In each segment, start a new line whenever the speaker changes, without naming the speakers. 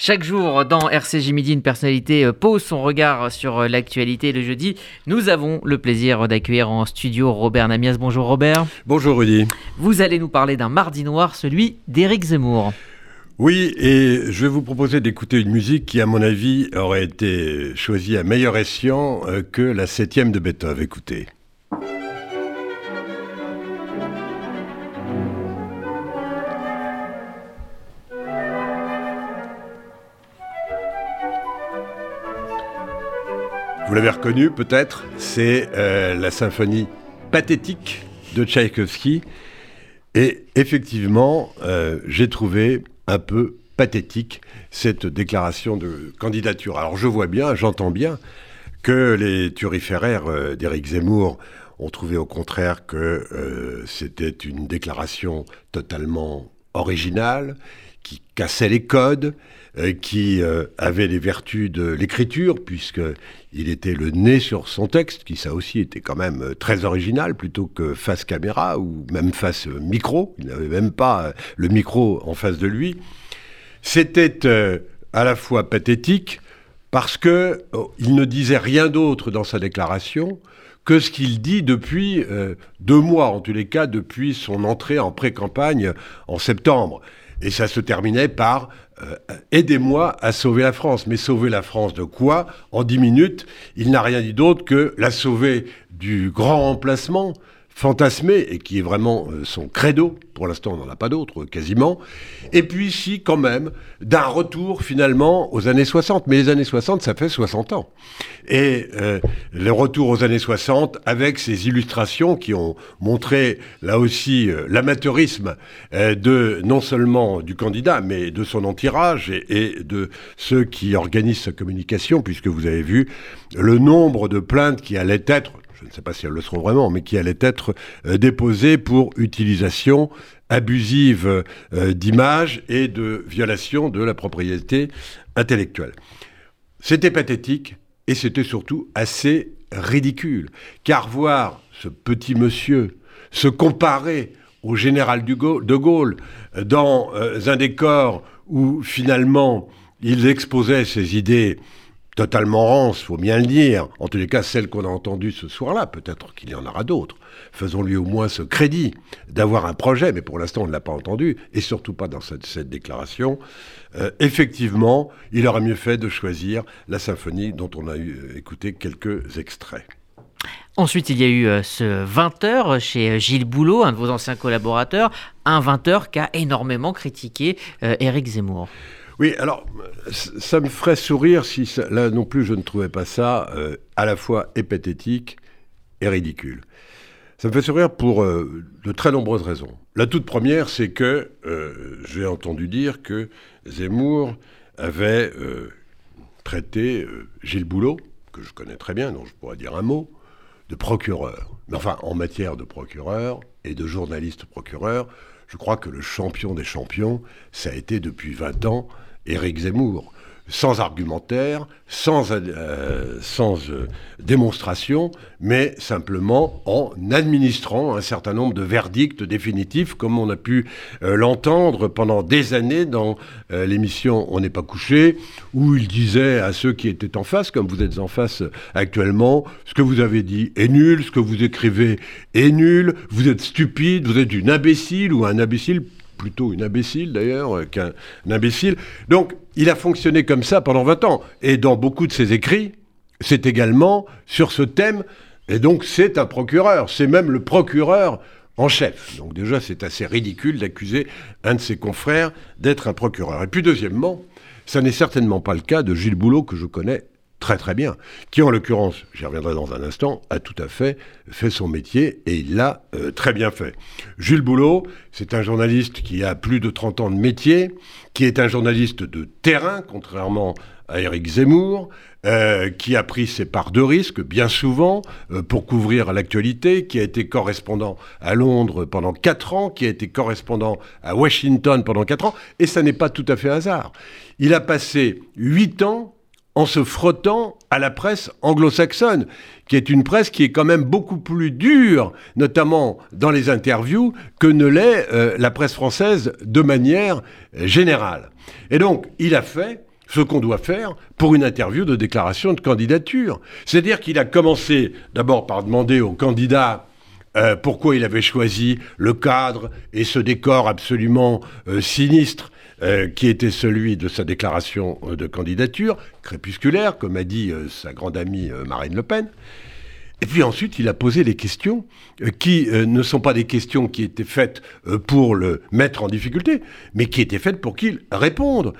Chaque jour dans RCJ Midi, une personnalité euh, pose son regard sur euh, l'actualité. Le jeudi, nous avons le plaisir d'accueillir en studio Robert Namias. Bonjour Robert.
Bonjour Rudy.
Vous allez nous parler d'un mardi noir, celui d'Éric Zemmour.
Oui, et je vais vous proposer d'écouter une musique qui, à mon avis, aurait été choisie à meilleur escient euh, que la septième de Beethoven. Écoutez. Vous l'avez reconnu peut-être, c'est euh, la symphonie pathétique de Tchaïkovski. Et effectivement, euh, j'ai trouvé un peu pathétique cette déclaration de candidature. Alors je vois bien, j'entends bien que les turiféraires euh, d'Éric Zemmour ont trouvé au contraire que c'était une déclaration totalement originale, qui cassait les codes, euh, qui euh, avait les vertus de l'écriture, puisqu'il était le nez sur son texte, qui ça aussi était quand même euh, très original, plutôt que face caméra ou même face micro. Il n'avait même pas le micro en face de lui. C'était à la fois pathétique, parce qu'il oh, ne disait rien d'autre dans sa déclaration que ce qu'il dit depuis deux mois, en tous les cas depuis son entrée en pré-campagne en septembre. Et ça se terminait par euh, Aidez-moi à sauver la France. Mais sauver la France de quoi? En dix minutes, il n'a rien dit d'autre que la sauver du grand remplacement, fantasmé et qui est vraiment euh, son credo. Pour l'instant, on n'en a pas d'autre, quasiment. Et puis ici, quand même, d'un retour finalement aux années 60. Mais les années 60, ça fait 60 ans. Et euh, le retour aux années 60 avec ces illustrations qui ont montré là aussi euh, l'amateurisme de non seulement du candidat, mais de son entourage et, et de ceux qui organisent sa communication, puisque vous avez vu le nombre de plaintes qui allaient être je ne sais pas si elles le seront vraiment, mais qui allaient être euh, déposées pour utilisation abusive euh, d'images et de violation de la propriété intellectuelle. C'était pathétique et c'était surtout assez ridicule, car voir ce petit monsieur se comparer au général de Gaulle dans euh, un décor où finalement il exposait ses idées totalement rance, faut bien le dire. En tous les cas, celle qu'on a entendue ce soir-là, peut-être qu'il y en aura d'autres. Faisons-lui au moins ce crédit d'avoir un projet, mais pour l'instant, on ne l'a pas entendu, et surtout pas dans cette, déclaration. Euh, effectivement, il aurait mieux fait de choisir la symphonie dont on a eu, euh, écouté quelques extraits.
Ensuite, il y a eu euh, ce 20h chez Gilles Boulot, un de vos anciens collaborateurs, un 20h qui a énormément critiqué Éric Zemmour.
Oui, alors, ça me ferait sourire si, là non plus, je ne trouvais pas ça euh, à la fois épathétique et ridicule. Ça me fait sourire pour euh, de très nombreuses raisons. La toute première, c'est que euh, j'ai entendu dire que Zemmour avait traité Gilles Boulot, que je connais très bien, dont je pourrais dire un mot, de procureur. Mais enfin, en matière de procureur et de journaliste procureur, je crois que le champion des champions, ça a été depuis 20 ans Éric Zemmour, sans argumentaire, sans, euh, euh, démonstration, mais simplement en administrant un certain nombre de verdicts définitifs, comme on a pu euh, l'entendre pendant des années dans l'émission On n'est pas couché, où il disait à ceux qui étaient en face, comme vous êtes en face actuellement, ce que vous avez dit est nul, ce que vous écrivez est nul, vous êtes stupide, vous êtes une imbécile ou un imbécile plutôt une imbécile d'ailleurs euh, qu'un imbécile. Donc il a fonctionné comme ça pendant 20 ans. Et dans beaucoup de ses écrits, c'est également sur ce thème. Et donc c'est un procureur, c'est même le procureur en chef. Donc déjà c'est assez ridicule d'accuser un de ses confrères d'être un procureur. Et puis deuxièmement, ça n'est certainement pas le cas de Gilles Boulot que je connais très très bien, qui en l'occurrence, j'y reviendrai dans un instant, a tout à fait fait son métier et il l'a euh, très bien fait. Jules Boulot, c'est un journaliste qui a plus de 30 ans de métier, qui est un journaliste de terrain, contrairement à Éric Zemmour, euh, qui a pris ses parts de risque bien souvent euh, pour couvrir l'actualité, qui a été correspondant à Londres pendant 4 ans, qui a été correspondant à Washington pendant 4 ans, et ça n'est pas tout à fait hasard. Il a passé 8 ans en se frottant à la presse anglo-saxonne, qui est une presse qui est quand même beaucoup plus dure, notamment dans les interviews, que ne l'est euh, la presse française de manière générale. Et donc, il a fait ce qu'on doit faire pour une interview de déclaration de candidature. C'est-à-dire qu'il a commencé d'abord par demander au candidat euh, pourquoi il avait choisi le cadre et ce décor absolument euh, sinistre euh, qui était celui de sa déclaration de candidature, crépusculaire, comme a dit sa grande amie Marine Le Pen. Et puis ensuite, il a posé des questions euh, qui euh, ne sont pas des questions qui étaient faites euh, pour le mettre en difficulté, mais qui étaient faites pour qu'il réponde.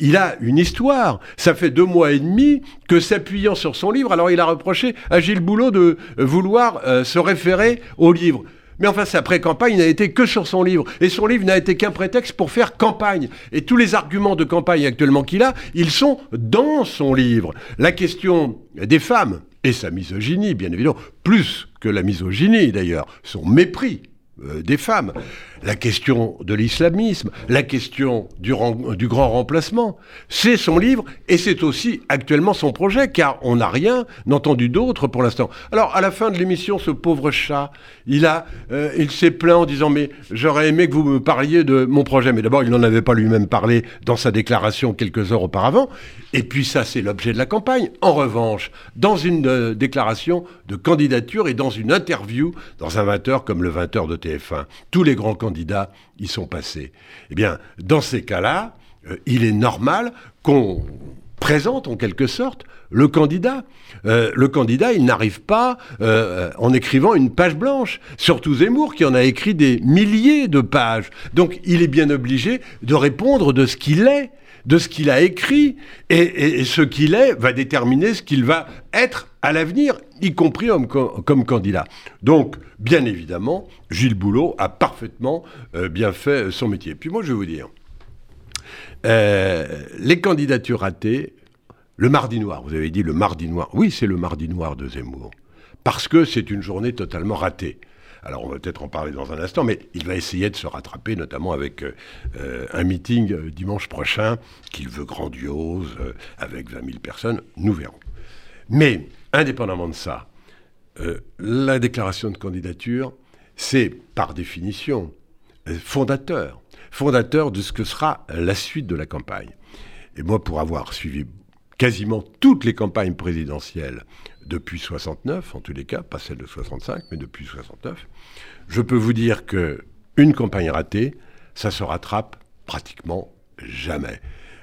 il a une histoire. Ça fait deux mois et demi que s'appuyant sur son livre, alors il a reproché à Gilles Boulot de vouloir se référer au livre. Mais enfin, sa pré-campagne n'a été que sur son livre. Et son livre n'a été qu'un prétexte pour faire campagne. Et tous les arguments de campagne actuellement qu'il a, ils sont dans son livre. La question des femmes, et sa misogynie, bien évidemment, plus que la misogynie d'ailleurs, son mépris euh, des femmes, la question de l'islamisme, la question du, grand remplacement. C'est son livre et c'est aussi actuellement son projet, car on n'a rien entendu d'autre pour l'instant. Alors, à la fin de l'émission, ce pauvre chat, il, a, euh, il s'est plaint en disant Mais j'aurais aimé que vous me parliez de mon projet. Mais d'abord, il n'en avait pas lui-même parlé dans sa déclaration quelques heures auparavant. Et puis, ça, c'est l'objet de la campagne. En revanche, dans une euh, déclaration de candidature et dans une interview, dans un 20h comme le 20h de TF1, tous les grands candidats y sont passés. Eh bien, dans ces cas-là, euh, il est normal qu'on présente en quelque sorte le candidat. Euh, le candidat, il n'arrive pas euh, en écrivant une page blanche. Surtout Zemmour, qui en a écrit des milliers de pages. Donc, il est bien obligé de répondre de ce qu'il est de ce qu'il a écrit, et, ce qu'il est va déterminer ce qu'il va être à l'avenir, y compris comme, candidat. Donc, bien évidemment, Gilles Boulot a parfaitement euh, bien fait son métier. Puis moi, je vais vous dire, les candidatures ratées, le mardi noir, vous avez dit le mardi noir. Oui, c'est le mardi noir de Zemmour. Parce que c'est une journée totalement ratée. Alors on va peut-être en parler dans un instant, mais il va essayer de se rattraper, notamment avec euh, euh, un meeting euh, dimanche prochain qu'il veut grandiose, avec 20 000 personnes, nous verrons. Mais, indépendamment de ça, la déclaration de candidature, c'est par définition fondateur, fondateur de ce que sera la suite de la campagne. Et moi, pour avoir suivi quasiment toutes les campagnes présidentielles depuis 69, en tous les cas, pas celle de 65, mais depuis 69, je peux vous dire que une campagne ratée, ça se rattrape pratiquement jamais.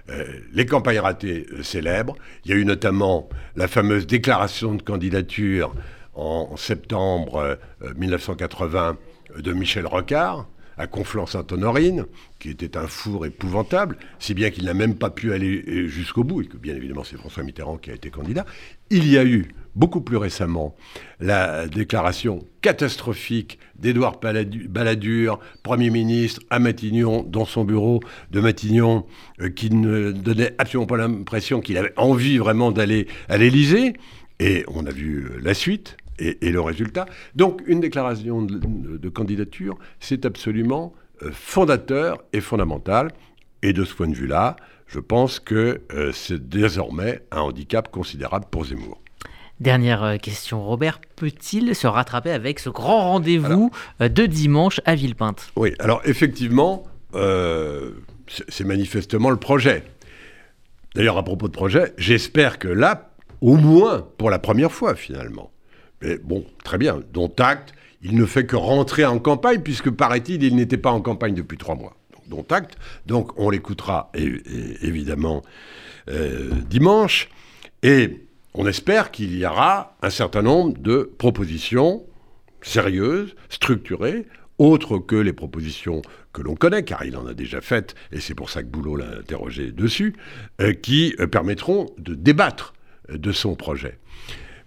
Euh, les campagnes ratées euh, célèbres, il y a eu notamment la fameuse déclaration de candidature en, septembre 1980 euh, de Michel Rocard, à Conflans-Sainte-Honorine, qui était un four épouvantable, si bien qu'il n'a même pas pu aller jusqu'au bout, et que bien évidemment c'est François Mitterrand qui a été candidat. Il y a eu, beaucoup plus récemment, la déclaration catastrophique d'Édouard Balladur, Premier ministre à Matignon, dans son bureau de Matignon, euh, qui ne donnait absolument pas l'impression qu'il avait envie vraiment d'aller à l'Élysée. Et on a vu euh, la suite et, le résultat. Donc une déclaration de, candidature, c'est absolument euh, fondateur et fondamental. Et de ce point de vue-là, je pense que euh, c'est désormais un handicap considérable pour Zemmour.
Dernière euh, question, Robert, peut-il se rattraper avec ce grand rendez-vous de dimanche à Villepinte?
Oui, alors effectivement, c'est manifestement le projet. D'ailleurs, à propos de projet, j'espère que là, au moins pour la première fois finalement, mais bon, très bien, dont acte, il ne fait que rentrer en campagne, puisque paraît-il, il, n'était pas en campagne depuis trois mois. Donc, dont acte. Donc, on l'écoutera évidemment euh, dimanche. Et on espère qu'il y aura un certain nombre de propositions sérieuses, structurées, autres que les propositions que l'on connaît, car il en a déjà faites, et c'est pour ça que Boulot l'a interrogé dessus, euh, qui euh, permettront de débattre de son projet.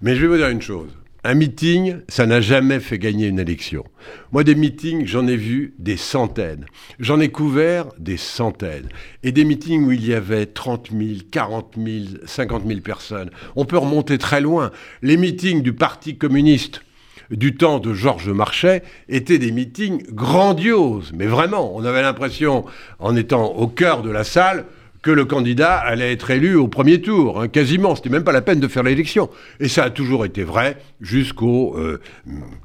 Mais je vais vous dire une chose. Un meeting, ça n'a jamais fait gagner une élection. Moi, des meetings, j'en ai vu des centaines. J'en ai couvert des centaines. Et des meetings où il y avait 30 000, 40 000, 50 000 personnes. On peut remonter très loin. Les meetings du Parti communiste du temps de Georges Marchais étaient des meetings grandioses. Mais vraiment, on avait l'impression, en étant au cœur de la salle, que le candidat allait être élu au premier tour, hein, quasiment. C'était même pas la peine de faire l'élection. Et ça a toujours été vrai jusqu'aux euh,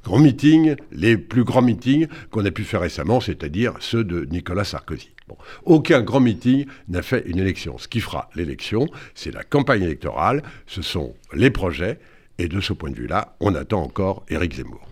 grands meetings, les plus grands meetings qu'on a pu faire récemment, c'est-à-dire ceux de Nicolas Sarkozy. Aucun grand meeting n'a fait une élection. Ce qui fera l'élection, c'est la campagne électorale, ce sont les projets, et de ce point de vue-là, on attend encore Éric Zemmour.